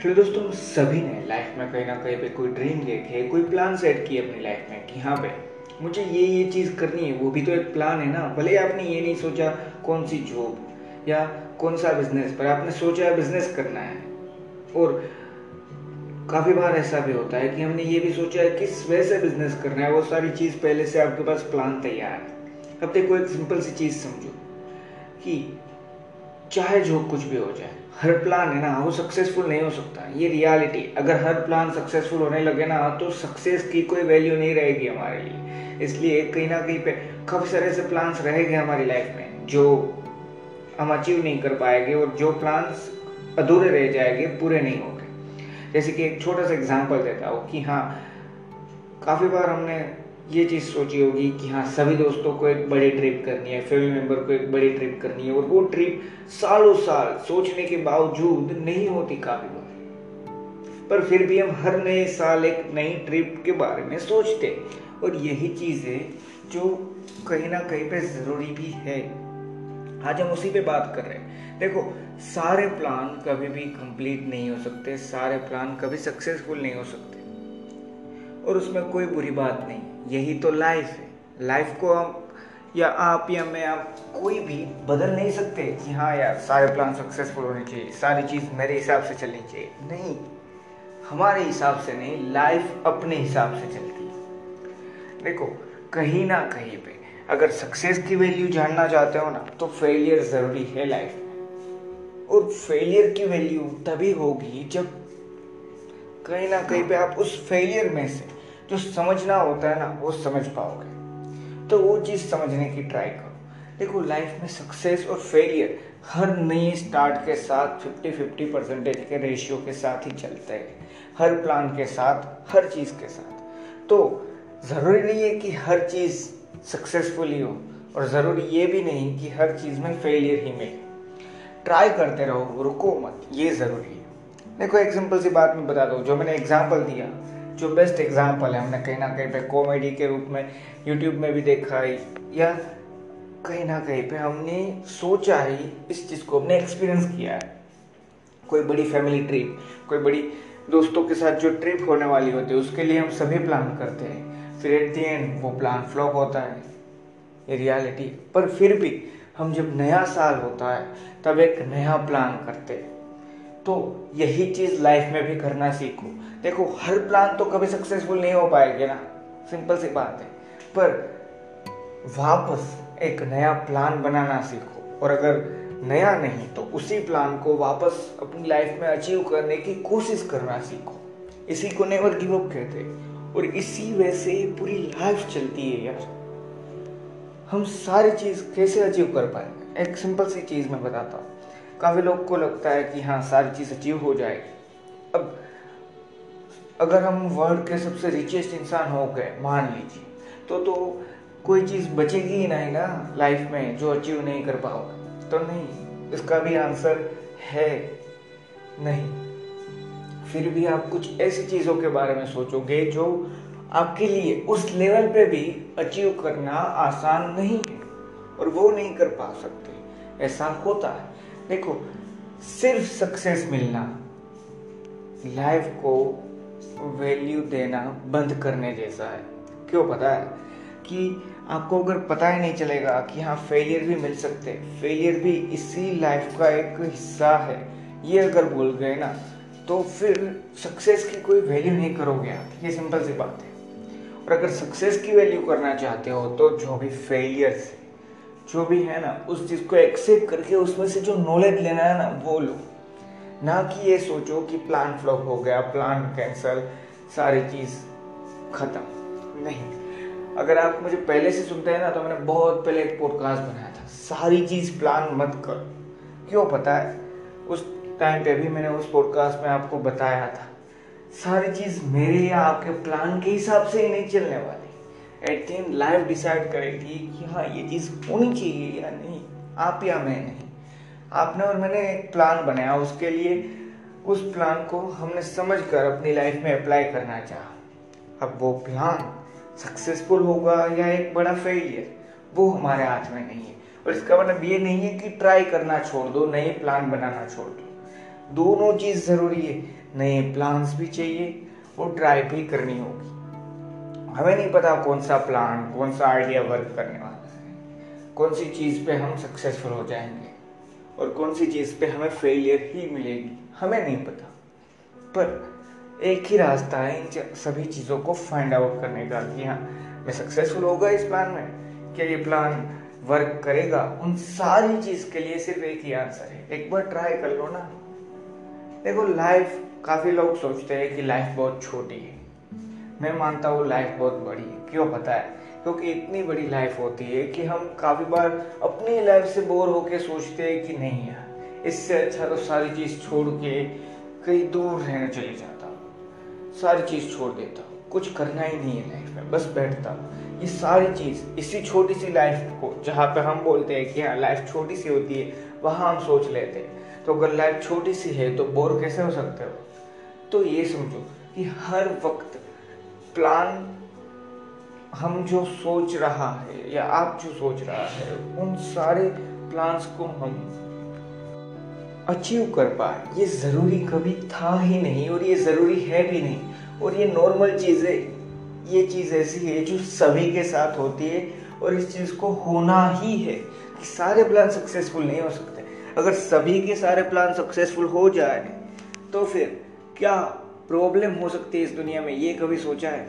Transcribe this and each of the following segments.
Hello दोस्तों, सभी ने लाइफ में कहीं ना कहीं पे कोई ड्रीम देखे, कोई प्लान सेट किए अपनी लाइफ में कि हाँ भाई, मुझे ये ये चीज़ करनी है, वो भी तो एक प्लान है ना। भले आपने ये नहीं सोचा कौन सी जॉब या कौन सा बिज़नेस पर आपने सोचा है बिज़नेस करना है। और काफ़ी बार ऐसा भी होता है कि हमने ये भी सोचा है किस वजह से बिज़नेस करना है, वो सारी चीज़ पहले से आपके पास प्लान तैयार है। अब देखो, एक सिंपल सी चीज़ समझो कि चाहे जो कुछ भी हो जाए, हर प्लान है ना, वो सक्सेसफुल नहीं हो सकता। ये रियलिटी अगर हर प्लान सक्सेसफुल होने लगे ना तो सक्सेस की कोई वैल्यू नहीं रहेगी हमारे लिए। इसलिए कहीं ना कहीं पे काफ़ी सारे ऐसे प्लान्स रहेंगे हमारी लाइफ में, जो हम अचीव नहीं कर पाएँगे और जो प्लान्स अधूरे रह जाएँगे, पूरे नहीं होंगे। जैसे कि एक छोटा सा एग्ज़ाम्पल देता हूँ कि हाँ काफ़ी बार हमने ये चीज़ सोची होगी कि हाँ सभी दोस्तों को एक बड़ी ट्रिप करनी है फैमिली मेंबर को एक बड़ी ट्रिप करनी है, और वो ट्रिप सालों साल सोचने के बावजूद नहीं होती काफ़ी बार। पर फिर भी हम हर नए साल एक नई ट्रिप के बारे में सोचते हैं। और यही चीज़ है जो कहीं ना कहीं पे ज़रूरी भी है। आज हम उसी पे बात कर रहे हैं। देखो, सारे प्लान कभी भी कंप्लीट नहीं हो सकते, सारे प्लान कभी सक्सेसफुल नहीं हो सकते। और उसमें कोई बुरी बात नहीं। यही तो लाइफ है। लाइफ को हम, या आप या मैं आप कोई भी बदल नहीं सकते कि हाँ यार, सारे प्लान सक्सेसफुल होने चाहिए, सारी चीज़ मेरे हिसाब से चलनी चाहिए। नहीं। हमारे हिसाब से नहीं लाइफ अपने हिसाब से चलती है। देखो, कहीं ना कहीं पे अगर सक्सेस की वैल्यू जानना चाहते हो ना तो फेलियर ज़रूरी है लाइफ में। और फेलियर की वैल्यू तभी होगी जब कहीं ना कहीं पे आप उस फेलियर में से जो समझना होता है ना, वो समझ पाओगे। तो वो चीज़ समझने की ट्राई करो। देखो लाइफ में सक्सेस और फेलियर हर नई स्टार्ट के साथ 50 50 परसेंटेज के रेशियो के साथ ही चलते हैं। हर प्लान के साथ, हर चीज़ के साथ। तो ज़रूरी नहीं है कि हर चीज़ सक्सेसफुल ही, और ज़रूरी ये भी नहीं कि हर चीज़ में फेलियर ही मिले। ट्राई करते रहो, रुको मत, ये ज़रूरी है। देखो एक सिंपल सी बात मैं बता दूँ, जो मैंने एग्ज़ाम्पल दिया जो बेस्ट एग्ज़ाम्पल है, हमने कहीं ना कहीं पे कॉमेडी के रूप में यूट्यूब में भी देखा है, या कहीं ना कहीं पे हमने सोचा ही इस चीज़ को, हमने एक्सपीरियंस किया है। कोई बड़ी फैमिली ट्रिप कोई बड़ी दोस्तों के साथ जो ट्रिप होने वाली होती है, उसके लिए हम सभी प्लान करते हैं। फिर एट दी एंड वो प्लान फ्लॉप होता है, ये रियलिटी पर फिर भी हम जब नया साल होता है, तब एक नया प्लान करते हैं। तो यही चीज़ लाइफ में भी करना सीखो। देखो, हर प्लान तो कभी सक्सेसफुल नहीं हो पाएँगे ना। सिंपल सी बात है। पर वापस एक नया प्लान बनाना सीखो। और अगर नया नहीं तो उसी प्लान को वापस अपनी लाइफ में अचीव करने की कोशिश करना सीखो। इसी को नेवर गिव अप कहते हैं। और इसी वजह से पूरी लाइफ चलती है यार। हम सारी चीज़ कैसे अचीव कर पाएँगे? एक सिंपल सी चीज़ मैं बताता हूँ। काफ़ी लोग को लगता है कि हाँ सारी चीज़ अचीव हो जाएगी। अब, अगर हम वर्ल्ड के सबसे रिचेस्ट इंसान हो गए, मान लीजिए तो तो कोई चीज़ बचेगी ही नहीं ना लाइफ में जो अचीव नहीं कर पाओगे। तो नहीं, इसका भी आंसर है नहीं। फिर भी आप कुछ ऐसी चीज़ों के बारे में सोचोगे जो आपके लिए उस लेवल पे भी अचीव करना आसान नहीं है और वो नहीं कर पा सकते। ऐसा होता है। देखो, सिर्फ़ सक्सेस मिलना लाइफ को वैल्यू देना बंद करने जैसा है। क्यों पता है? कि आपको अगर पता ही नहीं चलेगा कि हाँ फेलियर भी मिल सकते हैं। फेलियर भी इसी लाइफ का एक हिस्सा है। ये अगर भूल गए ना तो फिर सक्सेस की कोई वैल्यू नहीं करोगे आप। ये सिंपल सी बात है। और अगर सक्सेस की वैल्यू करना चाहते हो तो जो भी फेलियर्स जो भी है ना, उस चीज़ को एक्सेप्ट करके उसमें से जो नॉलेज लेना है ना, वो लो। ना कि ये सोचो कि प्लान फ्लॉप हो गया प्लान कैंसल सारी चीज़ ख़त्म। नहीं। अगर आप मुझे पहले से सुनते हैं ना तो मैंने बहुत पहले एक पॉडकास्ट बनाया था। सारी चीज़ प्लान मत कर। क्यों पता है? उस टाइम पे भी मैंने उस पॉडकास्ट में आपको बताया था। सारी चीज़ मेरे या आपके प्लान के हिसाब से ही नहीं चलने वाली। At the end life decide करेगी कि हाँ ये चीज़ होनी चाहिए या नहीं। आप या मैं नहीं। आपने और मैंने एक प्लान बनाया। उसके लिए, उस प्लान को हमने समझ कर अपनी लाइफ में अप्लाई करना चाहा। अब वो प्लान सक्सेसफुल होगा या एक बड़ा फेलियर वो हमारे हाथ में नहीं है। और इसका मतलब ये नहीं है कि ट्राई करना छोड़ दो, नए प्लान बनाना छोड़ दो। दोनों चीज़ ज़रूरी है। नए प्लान्स भी चाहिए और ट्राई भी करनी होगी। हमें नहीं पता कौन सा प्लान कौन सा आइडिया वर्क करने वाला है। कौन सी चीज़ पे हम सक्सेसफुल हो जाएँगे और कौन सी चीज़ पे हमें फेलियर ही मिलेगी, हमें नहीं पता। पर एक ही रास्ता है इन सभी चीज़ों को फाइंड आउट करने का कि हाँ मैं सक्सेसफुल होगा इस प्लान में। क्या ये प्लान वर्क करेगा? उन सारी चीज़ के लिए सिर्फ़ एक ही आंसर है। एक बार ट्राई कर लो ना। देखो लाइफ काफ़ी लोग सोचते हैं कि लाइफ बहुत छोटी है। मैं मानता हूँ लाइफ बहुत बड़ी है। क्यों पता है? क्योंकि इतनी बड़ी लाइफ होती है कि हम काफ़ी बार अपनी लाइफ से बोर होके सोचते हैं कि नहीं यार, इससे अच्छा तो सारी चीज़ छोड़ के कहीं दूर रहने चले जाता सारी चीज़ छोड़ देता कुछ करना ही नहीं है लाइफ में, बस बैठता ये सारी चीज़, इसी छोटी सी लाइफ को, जहाँ पे हम बोलते हैं कि हाँ लाइफ छोटी सी होती है, वहाँ हम सोच लेते हैं। तो अगर लाइफ छोटी सी है तो बोर कैसे हो सकते हो? तो ये समझो कि हर वक्त प्लान हम जो सोच रहा है, या आप जो सोच रहा है, उन सारे प्लान्स को हम अचीव कर पाए। ये ज़रूरी कभी था ही नहीं और ये ज़रूरी है भी नहीं। और ये नॉर्मल चीज़ है ये चीज़ ऐसी है जो सभी के साथ होती है और इस चीज़ को होना ही है कि सारे प्लान सक्सेसफुल नहीं हो सकते। अगर सभी के सारे प्लान सक्सेसफुल हो जाए तो फिर क्या प्रॉब्लम हो सकती है इस दुनिया में, ये कभी सोचा है?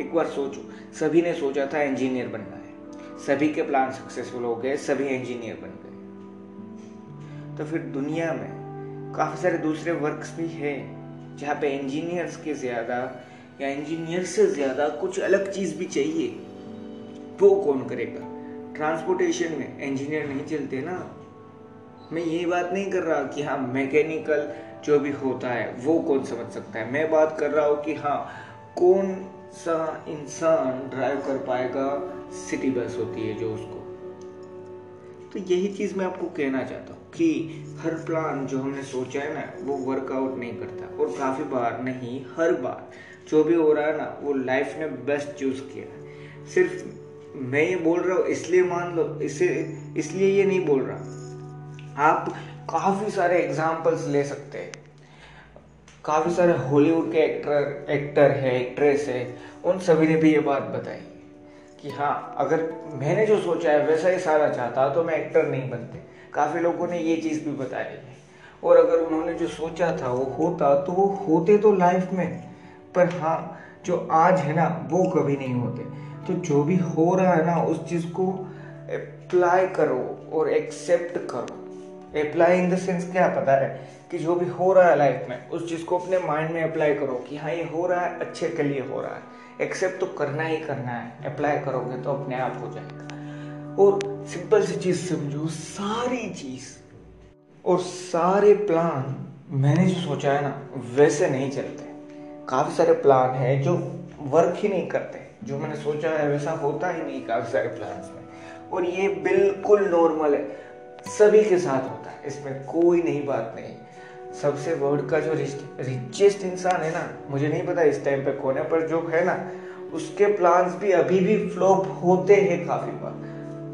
एक बार सोचो। सभी ने सोचा था इंजीनियर बनना है। सभी के प्लान सक्सेसफुल हो गए, सभी इंजीनियर बन गए। तो फिर दुनिया में काफ़ी सारे दूसरे वर्क्स भी है, जहाँ पे इंजीनियर्स के ज़्यादा या इंजीनियर से ज़्यादा कुछ अलग चीज़ भी चाहिए। वो कौन करेगा? ट्रांसपोर्टेशन में इंजीनियर नहीं चलते ना। मैं ये बात नहीं कर रहा कि हाँ मैकेनिकल जो भी होता है, वो कौन समझ सकता है? मैं बात कर रहा हूँ कि हाँ कौन सा इंसान ड्राइव कर पाएगा सिटी बस होती है जो उसको? तो यही चीज़ मैं आपको कहना चाहता हूँ कि हर प्लान जो हमने सोचा है ना, वो वर्कआउट नहीं करता और काफ़ी बार नहीं, हर बार जो भी हो रहा है ना, वो लाइफ ने बेस्ट चूज़ किया है। सिर्फ़ मैं ये बोल रहा हूँ, इसलिए मान लो, इसे, इसलिए ये नहीं बोल रहा। आप काफ़ी सारे एग्जाम्पल्स ले सकते हैं। काफ़ी सारे हॉलीवुड के एक्टर एक्टर है एक्ट्रेस है, उन सभी ने भी ये बात बताई कि हाँ अगर मैंने जो सोचा है, वैसा ही सारा चाहता तो मैं एक्टर नहीं बनते। काफ़ी लोगों ने ये चीज़ भी बताई। है और अगर उन्होंने जो सोचा था, वो होता तो वो होते तो लाइफ में, पर हाँ जो आज है ना, वो कभी नहीं होते। तो जो भी हो रहा है ना, उस चीज़ को अप्लाई करो और एक्सेप्ट करो। अप्लाई इन द सेंस क्या पता है कि जो भी हो रहा है लाइफ में, उस चीज़ को अपने माइंड में अप्लाई करो कि हाँ ये हो रहा है, अच्छे के लिए हो रहा है। एक्सेप्ट तो करना ही करना है। अप्लाई करोगे तो अपने आप हो जाएगा। और सिंपल सी चीज़ समझो, सारी चीज़ और सारे प्लान मैंने जो सोचा है ना, वैसे नहीं चलते। काफ़ी सारे प्लान है जो वर्क ही नहीं करते। जो मैंने सोचा है वैसा होता ही नहीं काफ़ी सारे प्लान में। और ये बिल्कुल नॉर्मल है। सभी के साथ होता है। इसमें कोई नई बात नहीं। सबसे वर्ल्ड का जो रिचेस्ट इंसान है ना, मुझे नहीं पता इस टाइम पे कौन है, पर जो है ना, उसके प्लान्स भी अभी भी फ्लॉप होते हैं काफ़ी बार।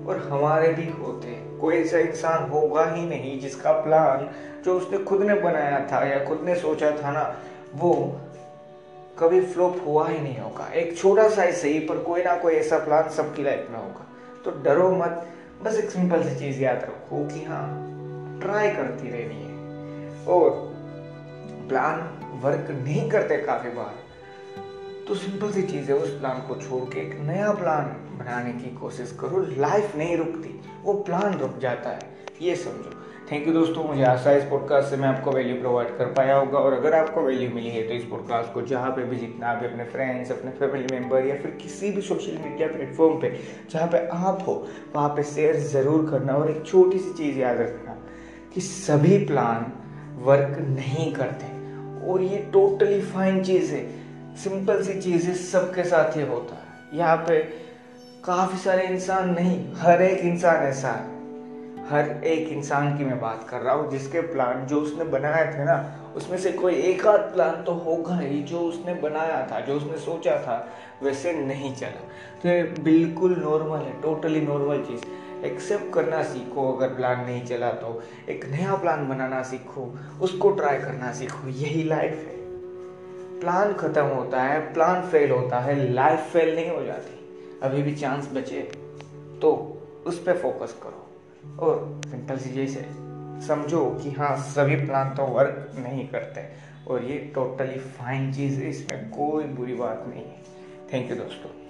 और हमारे भी होते हैं। कोई ऐसा इंसान होगा ही नहीं जिसका प्लान जो उसने खुद ने बनाया था या खुद ने सोचा था ना, वो कभी फ्लॉप हुआ ही नहीं होगा। एक छोटा सा ही सही पर कोई ना कोई ऐसा प्लान सबकी लाइफ में होगा। तो डरो मत। बस एक सिंपल सी चीज़ याद रखो कि हाँ ट्राई करती रहनी है। और प्लान वर्क नहीं करते काफ़ी बार तो सिंपल सी चीज़ है उस प्लान को छोड़ के एक नया प्लान बनाने की कोशिश करो। लाइफ नहीं रुकती, वो प्लान रुक जाता है, ये समझो। थैंक यू दोस्तों, मुझे आशा है इस पॉडकास्ट से मैं आपको वैल्यू प्रोवाइड कर पाया होगा। और अगर आपको वैल्यू मिली है तो इस पॉडकास्ट को जहाँ पे भी जितना भी अपने फ्रेंड्स अपने फैमिली मेंबर या फिर किसी भी सोशल मीडिया प्लेटफॉर्म पे जहाँ पे आप हो, वहाँ पे शेयर ज़रूर करना और एक छोटी सी चीज़ याद रखना कि सभी प्लान वर्क नहीं करते। और ये टोटली फाइन चीज़ है। सिंपल सी चीज़ है, सबके साथ ये होता है। यहाँ पे काफ़ी सारे इंसान नहीं, हर एक इंसान ऐसा है। हर एक इंसान की मैं बात कर रहा हूँ, जिसके प्लान जो उसने बनाए थे ना, उसमें से कोई एक आध प्लान तो होगा ही जो उसने बनाया था, जो उसने सोचा था, वैसे नहीं चला। तो ये बिल्कुल नॉर्मल है टोटली नॉर्मल चीज़। एक्सेप्ट करना सीखो, अगर प्लान नहीं चला तो। एक नया प्लान बनाना सीखो, उसको ट्राई करना सीखो, यही लाइफ है। प्लान खत्म होता है प्लान फेल होता है लाइफ फेल नहीं हो जाती। अभी भी चांस बचे तो उस पर फोकस करो। और सिंपल सी जैसे समझो कि हाँ सभी प्लान तो वर्क नहीं करते और ये टोटली फाइन चीज़ है, इसमें कोई बुरी बात नहीं है। थैंक यू दोस्तों।